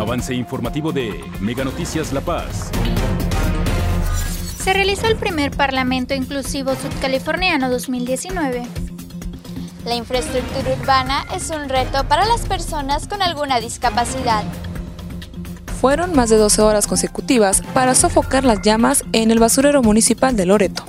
Avance informativo de Mega Noticias La Paz. Se realizó el primer Parlamento Inclusivo Sudcaliforniano 2019. La infraestructura urbana es un reto para las personas con alguna discapacidad. Fueron más de 12 horas consecutivas para sofocar las llamas en el basurero municipal de Loreto.